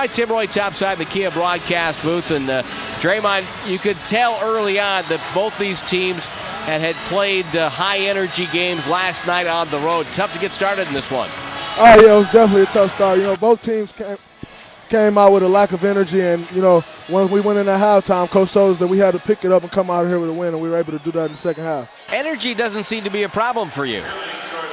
All right, Tim Roye topside the Kia broadcast booth. And uh, Draymond, you could tell early on that both these teams had, had played uh, high energy games last night on the road. Tough to get started in this one. Oh, yeah, it was definitely a tough start. You know, both teams came, came out with a lack of energy. And, you know, when we went in at halftime, Coach told us that we had to pick it up and come out of here with a win, and we were able to do that in the second half. Energy doesn't seem to be a problem for you.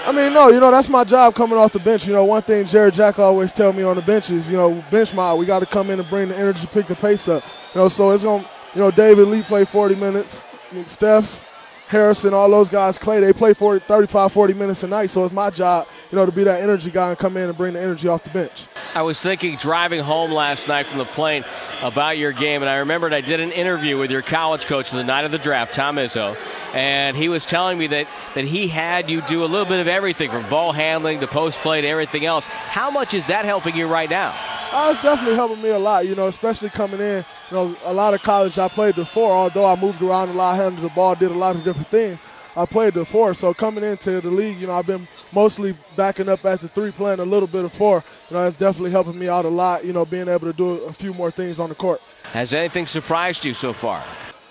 I mean, no, you know, that's my job coming off the bench. You know, one thing Jarrett Jack always tell me on the bench is, you know, bench mod, we got to come in and bring the energy, pick the pace up. You know, so it's going to, you know, David Lee played 40 minutes. Steph, Harrison, all those guys, Clay, they play 40, 35, 40 minutes a night. So it's my job, you know, to be that energy guy and come in and bring the energy off the bench. I was thinking driving home last night from the plane about your game, and I remembered I did an interview with your college coach the night of the draft, Tom Izzo, and he was telling me that, that he had you do a little bit of everything from ball handling to post play to everything else. How much is that helping you right now? Uh, it's definitely helping me a lot, you know, especially coming in. You know, a lot of college I played before, although I moved around a lot, handled the ball, did a lot of different things. I played before, so coming into the league, you know, I've been mostly backing up at the three, playing a little bit of four. You know, that's definitely helping me out a lot. You know, being able to do a few more things on the court. Has anything surprised you so far?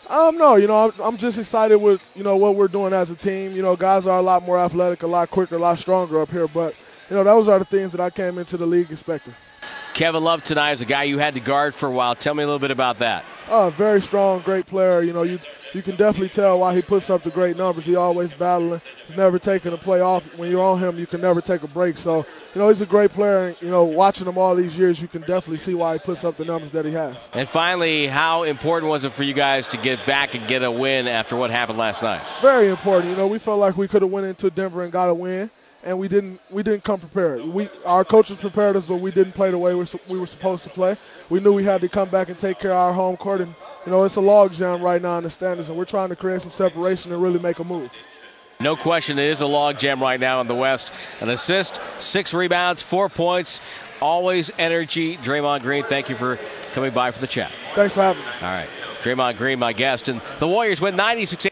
Um, no, you know, I'm, I'm just excited with you know what we're doing as a team. You know, guys are a lot more athletic, a lot quicker, a lot stronger up here. But you know, those are the things that I came into the league expecting. Kevin Love tonight is a guy you had to guard for a while. Tell me a little bit about that. Oh, very strong, great player. You know, you you can definitely tell why he puts up the great numbers. He always battling. He's never taking a play off. When you're on him, you can never take a break. So, you know, he's a great player. And, you know, watching him all these years, you can definitely see why he puts up the numbers that he has. And finally, how important was it for you guys to get back and get a win after what happened last night? Very important. You know, we felt like we could have went into Denver and got a win and we didn't we didn't come prepared. We our coaches prepared us, but we didn't play the way we were supposed to play. We knew we had to come back and take care of our home court, and you know it's a logjam right now in the standings, and we're trying to create some separation and really make a move. No question, it is a logjam right now in the West. An assist, six rebounds, four points. Always energy. Draymond Green, thank you for coming by for the chat. Thanks for having me. All right. Draymond Green, my guest. And the Warriors win 96